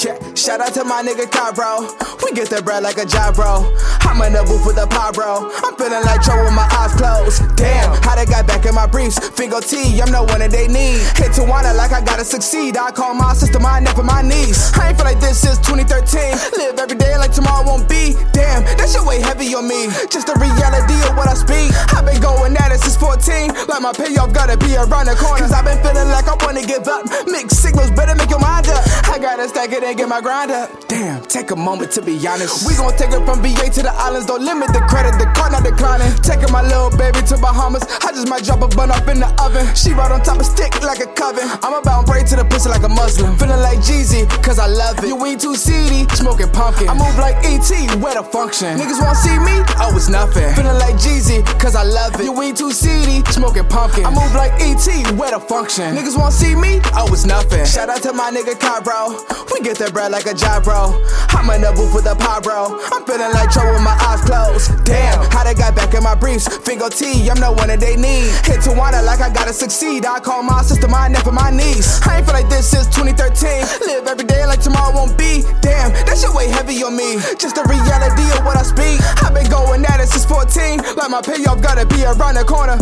Shout out to my nigga Pyro. We get the bread like a job, bro. I'm in the booth with the pop, bro. I'm feeling like trouble with my eyes closed. Damn, how they got back in my briefs. Fingo T, I'm the one that they need. Hit Tawana like I gotta succeed. I call my sister my and my niece. I ain't feel like this since 2013. Live every day like tomorrow won't be. Damn, that shit weigh heavy on me. Just the reality of what I speak. I've been going at it since 14. Like my payoff gotta be around the corner. Cause I've been feeling like I wanna give up. Mixed signals, better make your mind gotta stack it and get my grind up. Damn, take a moment to be honest. We gon' take it from VA to the islands. Don't limit the credit, the card not declining. Taking my little baby to Bahamas. I just might drop a bun up in the oven. She right on top of stick like a coven. I'm about to pray to the pussy like a Muslim. Feeling like Jeezy, cause I love it. You ain't too seedy, smoking pumpkin. I move like ET, where the function. Niggas wanna see me? Oh, it's nothing. Feeling like Jeezy, cause I love it. You ain't too seedy, smoking pumpkin. I move like ET, where the function. Niggas wanna see me? Oh, it's nothing. Shout out to my nigga Pyro. We get the bread like a job, bro. I'm in the booth with a pop, bro. I'm feeling like trouble with my eyes closed. Damn, how they got back in my briefs. Fingo T, I'm the one that they need. Hit Tawana like I gotta succeed. I call my sister my and my niece. I ain't feel like this since 2013. Live every day like tomorrow won't be. Damn, that shit weigh heavy on me. Just the reality of what I speak. I've been going at it since 14. Like my payoff gotta be around the corner.